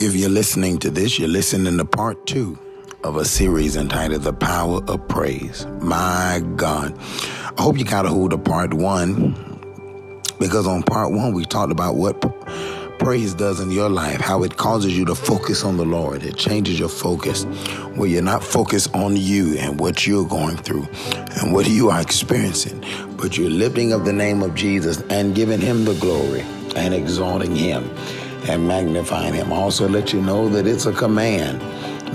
If you're listening to this, you're listening to part two of a series entitled The Power of Praise. My God. I hope you got a hold of part one because on part one, we talked about what praise does in your life, how it causes you to focus on the Lord. It changes your focus where you're not focused on you and what you're going through and what you are experiencing, but you're lifting up the name of Jesus and giving him the glory and exalting him and magnifying him. Also let you know that it's a command,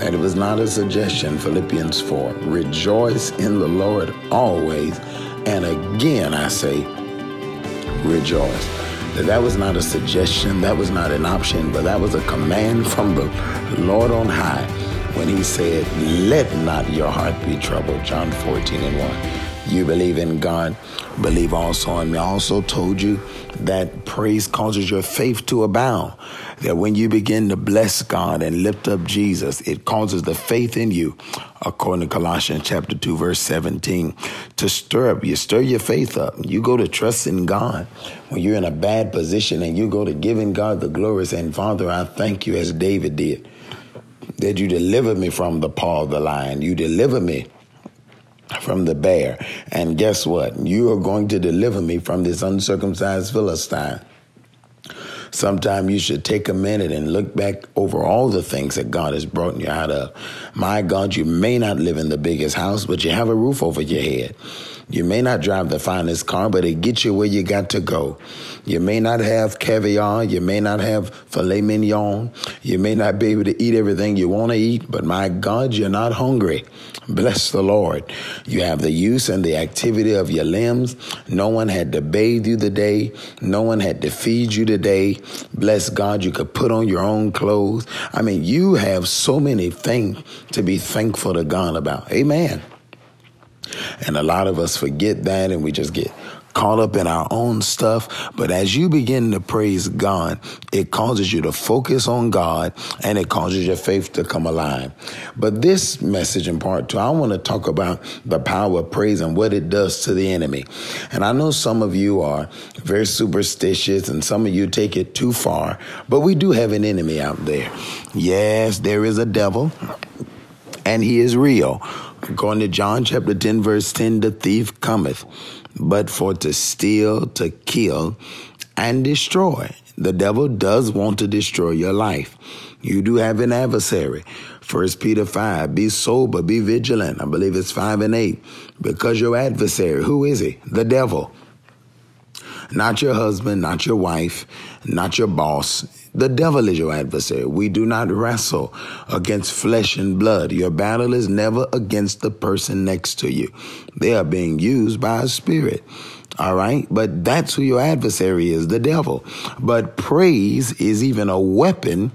that it was not a suggestion. Philippians 4. Rejoice in the Lord always. And again, I say, rejoice. That that was not a suggestion, that was not an option, but that was a command from the Lord on high when he said, Let not your heart be troubled. John 14 and 1. You believe in God, believe also in me. I also told you that praise causes your faith to abound. That when you begin to bless God and lift up Jesus, it causes the faith in you, according to Colossians chapter 2, verse 17, to stir up. You stir your faith up. You go to trust in God when you're in a bad position and you go to giving God the glory, saying, Father, I thank you as David did. That you deliver me from the paw of the lion. You deliver me from the bear. And guess what? You are going to deliver me from this uncircumcised Philistine. Sometime you should take a minute and look back over all the things that God has brought you out of. My God, you may not live in the biggest house, but you have a roof over your head. You may not drive the finest car, but it gets you where you got to go. You may not have caviar. You may not have filet mignon. You may not be able to eat everything you want to eat, but my God, you're not hungry. Bless the Lord. You have the use and the activity of your limbs. No one had to bathe you today. No one had to feed you today. Bless God, you could put on your own clothes. I mean, you have so many things to be thankful to God about. Amen. And a lot of us forget that and we just get caught up in our own stuff. But as you begin to praise God, it causes you to focus on God and it causes your faith to come alive. But this message in part two, I want to talk about the power of praise and what it does to the enemy. And I know some of you are very superstitious and some of you take it too far, but we do have an enemy out there. Yes, there is a devil and he is real. According to John chapter 10, verse 10, the thief cometh, but for to steal, to kill, and destroy. The devil does want to destroy your life. You do have an adversary. First Peter 5, be sober, be vigilant. I believe it's 5 and 8. Because your adversary, who is he? The devil. Not your husband, not your wife, not your boss. The devil is your adversary. We do not wrestle against flesh and blood. Your battle is never against the person next to you. They are being used by a spirit. All right. But that's who your adversary is, the devil. But praise is even a weapon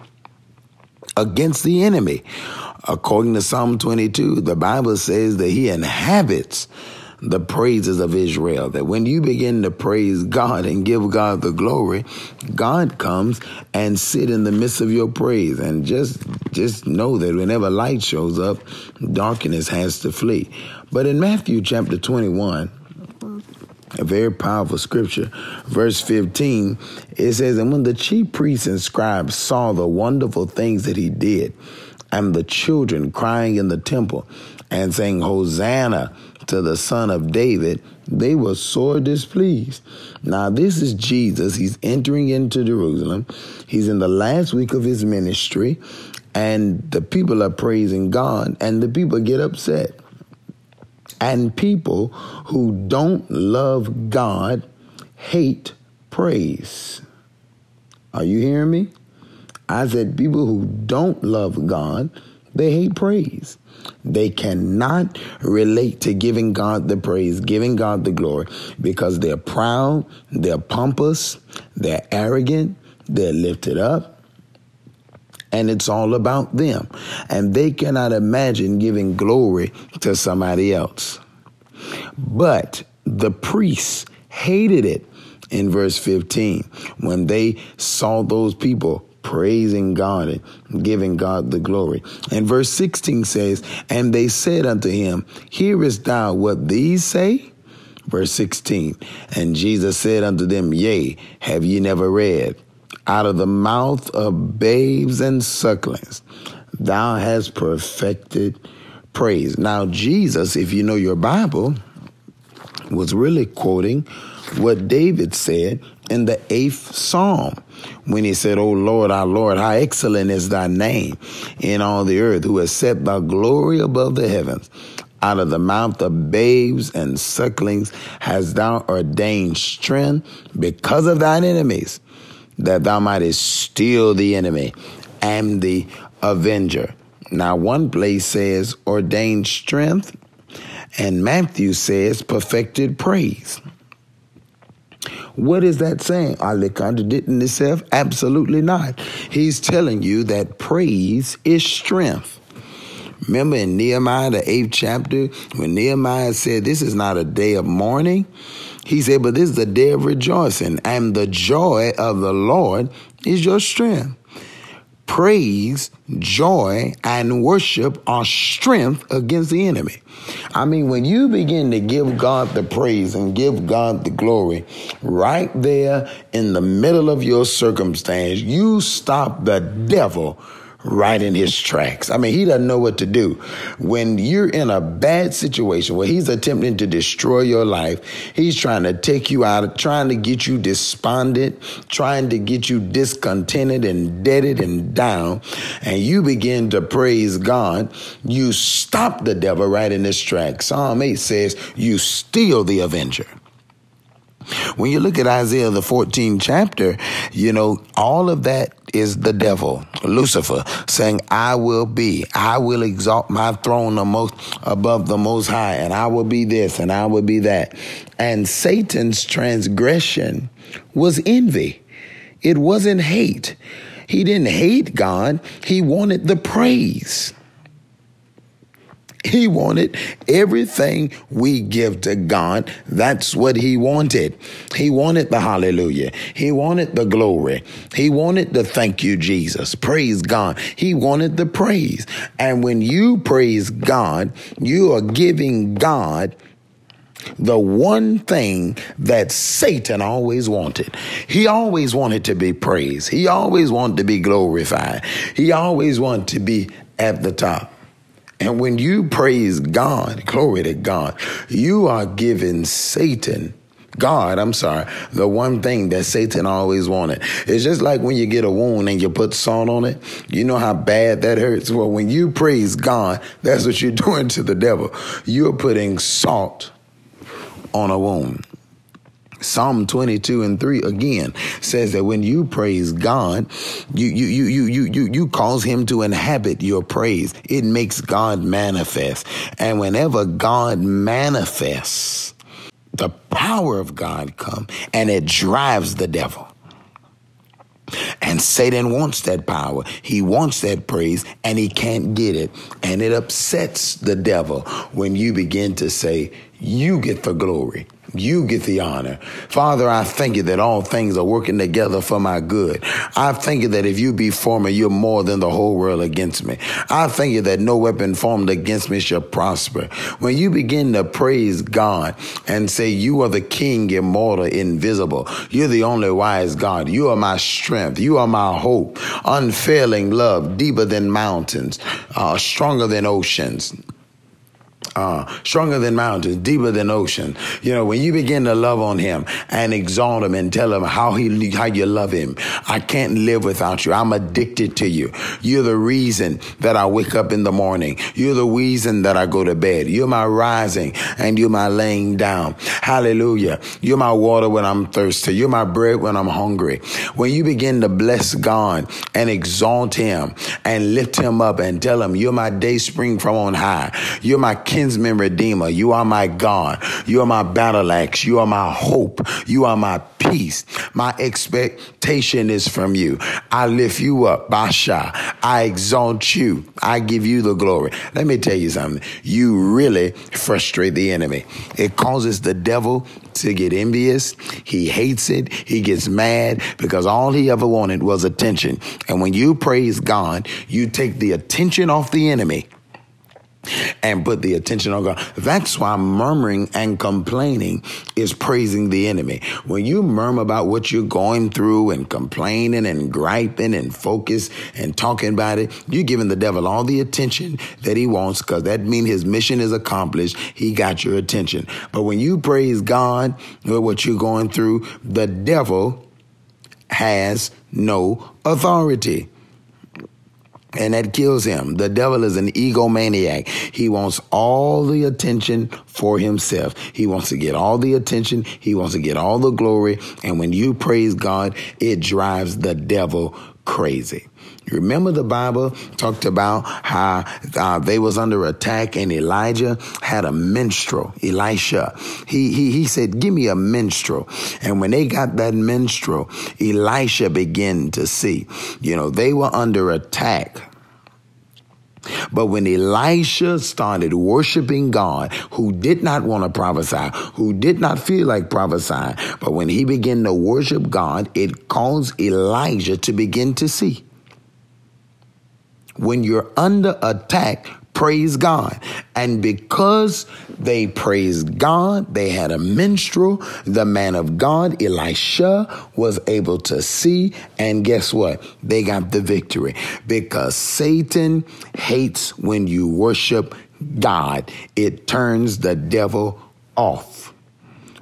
against the enemy. According to Psalm 22, the Bible says that he inhabits the praises of Israel. That when you begin to praise God and give God the glory, God comes and sit in the midst of your praise. And just just know that whenever light shows up, darkness has to flee. But in Matthew chapter 21, a very powerful scripture. Verse 15, it says, And when the chief priests and scribes saw the wonderful things that he did, and the children crying in the temple and saying, Hosanna to the Son of David, they were sore displeased. Now, this is Jesus. He's entering into Jerusalem. He's in the last week of his ministry, and the people are praising God, and the people get upset. And people who don't love God hate praise. Are you hearing me? I said people who don't love God, they hate praise. They cannot relate to giving God the praise, giving God the glory, because they're proud, they're pompous, they're arrogant, they're lifted up, and it's all about them. And they cannot imagine giving glory to somebody else. But the priests hated it in verse 15 when they saw those people praising God and giving God the glory. And verse 16 says, And they said unto him, Hearest thou what these say? Verse 16, And Jesus said unto them, Yea, have ye never read? out of the mouth of babes and sucklings, thou hast perfected praise. Now, Jesus, if you know your Bible, was really quoting what David said in the eighth psalm when he said, O Lord, our Lord, how excellent is thy name in all the earth, who has set thy glory above the heavens. Out of the mouth of babes and sucklings hast thou ordained strength because of thine enemies, that thou mightest steal the enemy and the avenger. Now, one place says ordained strength, and Matthew says perfected praise. What is that saying? Are they contradicting themselves? Absolutely not. He's telling you that praise is strength. Remember in Nehemiah, the eighth chapter, when Nehemiah said, This is not a day of mourning, he said, But this is a day of rejoicing, and the joy of the Lord is your strength praise, joy, and worship are strength against the enemy. I mean, when you begin to give God the praise and give God the glory right there in the middle of your circumstance, you stop the devil right in his tracks. I mean, he doesn't know what to do. When you're in a bad situation where he's attempting to destroy your life, he's trying to take you out, trying to get you despondent, trying to get you discontented and deaded and down, and you begin to praise God, you stop the devil right in his tracks. Psalm 8 says, You steal the avenger. When you look at Isaiah, the 14th chapter, you know, all of that is the devil, Lucifer, saying, I will be, I will exalt my throne the most above the most high, and I will be this and I will be that. And Satan's transgression was envy. It wasn't hate. He didn't hate God. He wanted the praise. He wanted everything we give to God. That's what he wanted. He wanted the hallelujah. He wanted the glory. He wanted the thank you, Jesus. Praise God. He wanted the praise. And when you praise God, you are giving God the one thing that Satan always wanted. He always wanted to be praised. He always wanted to be glorified. He always wanted to be at the top. And when you praise God, glory to God, you are giving Satan God, I'm sorry, the one thing that Satan always wanted. It's just like when you get a wound and you put salt on it. You know how bad that hurts? Well, when you praise God, that's what you're doing to the devil. You're putting salt on a wound. Psalm 22 and 3 again says that when you praise God, you, you, you, you, you, you, you cause him to inhabit your praise. It makes God manifest. And whenever God manifests, the power of God come and it drives the devil. And Satan wants that power. He wants that praise and he can't get it. And it upsets the devil when you begin to say, you get the glory. You get the honor. Father, I thank you that all things are working together for my good. I thank you that if you be for me, you're more than the whole world against me. I thank you that no weapon formed against me shall prosper. When you begin to praise God and say, You are the King, immortal, invisible. You're the only wise God. You are my strength. You are my hope. Unfailing love, deeper than mountains, uh, stronger than oceans uh, stronger than mountains, deeper than ocean. You know, when you begin to love on him and exalt him and tell him how he how you love him, I can't live without you. I'm addicted to you. You're the reason that I wake up in the morning. You're the reason that I go to bed. You're my rising and you're my laying down. Hallelujah. You're my water when I'm thirsty. You're my bread when I'm hungry. When you begin to bless God and exalt him and lift him up and tell him, you're my day spring from on high. You're my kin kinsman redeemer. You are my God. You are my battle axe. You are my hope. You are my peace. My expectation is from you. I lift you up, Basha. I exalt you. I give you the glory. Let me tell you something. You really frustrate the enemy. It causes the devil to get envious. He hates it. He gets mad because all he ever wanted was attention. And when you praise God, you take the attention off the enemy and put the attention on God. That's why murmuring and complaining is praising the enemy. When you murmur about what you're going through and complaining and griping and focus and talking about it, you're giving the devil all the attention that he wants because that means his mission is accomplished. He got your attention. But when you praise God with what you're going through, the devil has no authority and that kills him. The devil is an egomaniac. He wants all the attention for himself. He wants to get all the attention. He wants to get all the glory. And when you praise God, it drives the devil crazy. Remember the Bible talked about how uh, they was under attack and Elijah had a minstrel, Elisha. He, he, he said, give me a minstrel. And when they got that minstrel, Elisha began to see, you know, they were under attack. But when Elisha started worshiping God, who did not want to prophesy, who did not feel like prophesying, but when he began to worship God, it caused Elijah to begin to see when you're under attack, praise God. And because they praised God, they had a minstrel. The man of God, Elisha, was able to see. And guess what? They got the victory because Satan hates when you worship God, it turns the devil off.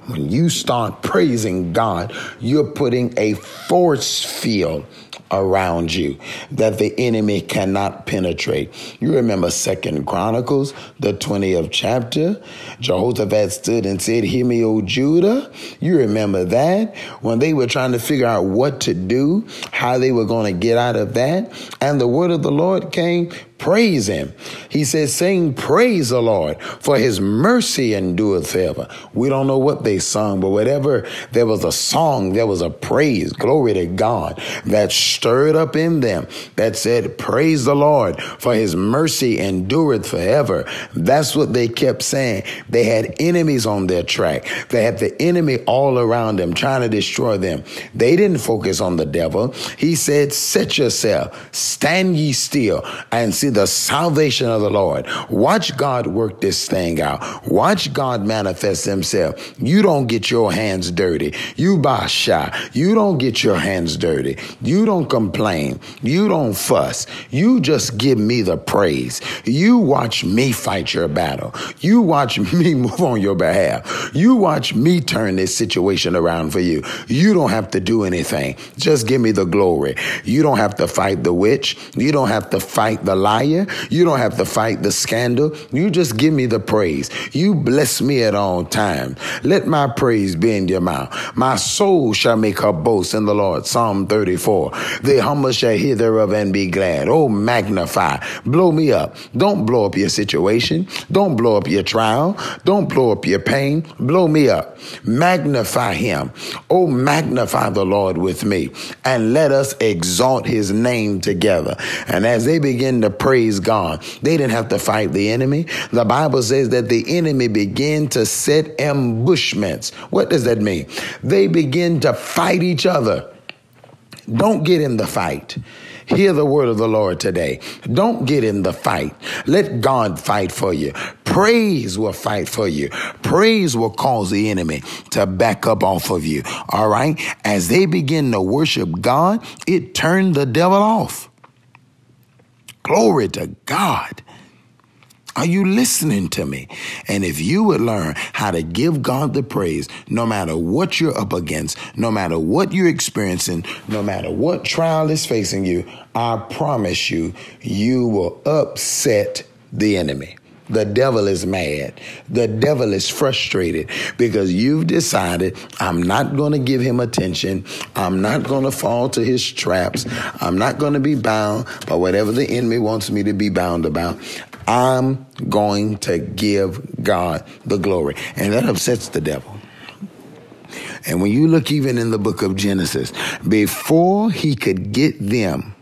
When you start praising God, you're putting a force field around you that the enemy cannot penetrate. You remember Second Chronicles, the 20th chapter. Jehoshaphat stood and said, Hear me, O Judah. You remember that when they were trying to figure out what to do, how they were going to get out of that. And the word of the Lord came, praise him. He says, sing praise the Lord for his mercy endureth forever. We don't know what they sung, but whatever, there was a song, there was a praise, glory to God, that stirred up in them that said, praise the Lord for his mercy endureth forever. That's what they kept saying. They had enemies on their track. They had the enemy all around them trying to destroy them. They didn't focus on the devil. He said, set yourself, stand ye still and see see the salvation of the Lord. Watch God work this thing out. Watch God manifest himself. You don't get your hands dirty. You basha. You don't get your hands dirty. You don't complain. You don't fuss. You just give me the praise. You watch me fight your battle. You watch me move on your behalf. You watch me turn this situation around for you. You don't have to do anything. Just give me the glory. You don't have to fight the witch. You don't have to fight the lie liar. You don't have to fight the scandal. You just give me the praise. You bless me at all times. Let my praise be in your mouth. My soul shall make her boast in the Lord. Psalm 34. The humble shall hear thereof and be glad. Oh, magnify. Blow me up. Don't blow up your situation. Don't blow up your trial. Don't blow up your pain. Blow me up. Magnify him. Oh, magnify the Lord with me and let us exalt his name together. And as they begin to pray, praise God. They didn't have to fight the enemy. The Bible says that the enemy began to set ambushments. What does that mean? They begin to fight each other. Don't get in the fight. Hear the word of the Lord today. Don't get in the fight. Let God fight for you. Praise will fight for you. Praise will cause the enemy to back up off of you. All right. As they begin to worship God, it turned the devil off. Glory to God. Are you listening to me? And if you would learn how to give God the praise, no matter what you're up against, no matter what you're experiencing, no matter what trial is facing you, I promise you, you will upset the enemy. The devil is mad. The devil is frustrated because you've decided I'm not going to give him attention. I'm not going to fall to his traps. I'm not going to be bound by whatever the enemy wants me to be bound about. I'm going to give God the glory. And that upsets the devil. And when you look even in the book of Genesis, before he could get them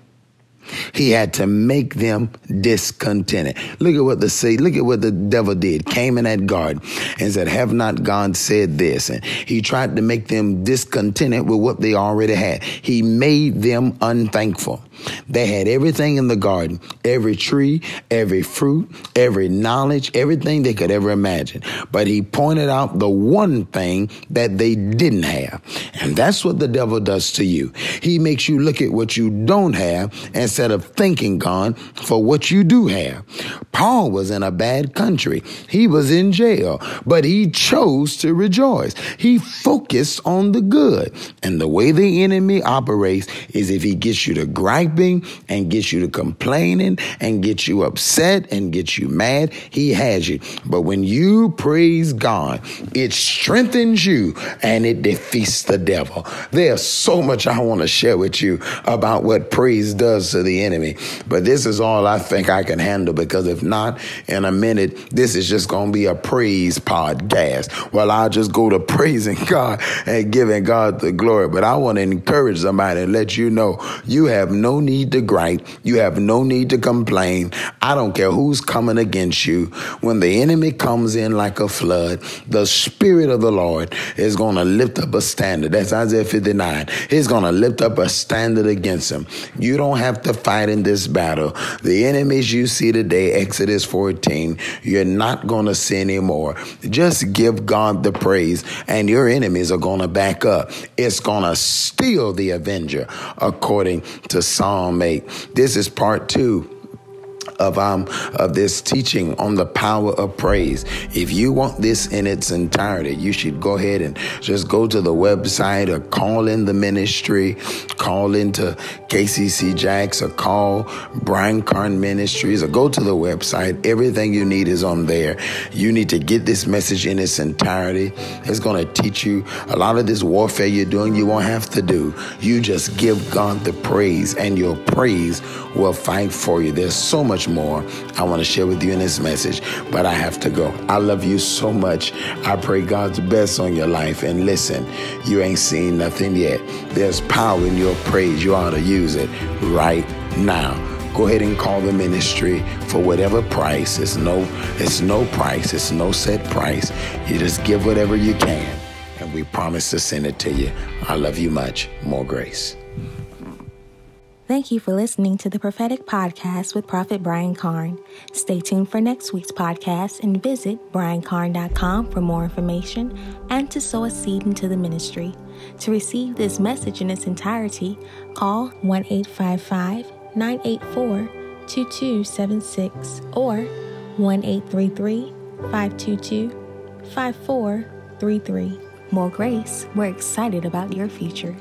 He had to make them discontented. Look at what the say, look at what the devil did. Came in that garden and said, Have not God said this? And he tried to make them discontented with what they already had. He made them unthankful. They had everything in the garden every tree, every fruit, every knowledge, everything they could ever imagine. But he pointed out the one thing that they didn't have. And that's what the devil does to you. He makes you look at what you don't have instead of thanking God for what you do have. Paul was in a bad country. He was in jail, but he chose to rejoice. He focused on the good. And the way the enemy operates is if he gets you to griping and gets you to complaining and gets you upset and gets you mad, he has you. But when you praise God, it strengthens you and it defeats the devil. There's so much I want to share with you about what praise does to the enemy. But this is all I think I can handle because if not, in a minute, this is just going to be a praise podcast. Well, I'll just go to praising God and giving God the glory. But I want to encourage somebody and let you know you have no need to gripe. You have no need to complain. I don't care who's coming against you. When the enemy comes in like a flood, the Spirit of the Lord is going to lift up a standard. That's Isaiah 59. He's going to lift up a standard against him. You don't have to fight in this battle. The enemies you see today, Exodus 14, you're not going to see anymore. Just give God the praise, and your enemies are going to back up. It's going to steal the avenger, according to Psalm 8. This is part two of um of this teaching on the power of praise. If you want this in its entirety, you should go ahead and just go to the website or call in the ministry, call into KCC Jacks or call Brian Carn Ministries or go to the website. Everything you need is on there. You need to get this message in its entirety. It's going to teach you a lot of this warfare you're doing. You won't have to do. You just give God the praise, and your praise will fight for you. There's so much more I want to share with you in this message, but I have to go. I love you so much. I pray God's best on your life. And listen, you ain't seen nothing yet. There's power in your praise. You ought to use it right now go ahead and call the ministry for whatever price. It's no, it's no price. It's no set price. You just give whatever you can, and we promise to send it to you. I love you much. More grace. Thank you for listening to the Prophetic Podcast with Prophet Brian Carn. Stay tuned for next week's podcast and visit briancarn.com for more information and to sow a seed into the ministry. To receive this message in its entirety, call 1 855 984 2276 or 1 833 522 5433. More grace, we're excited about your future.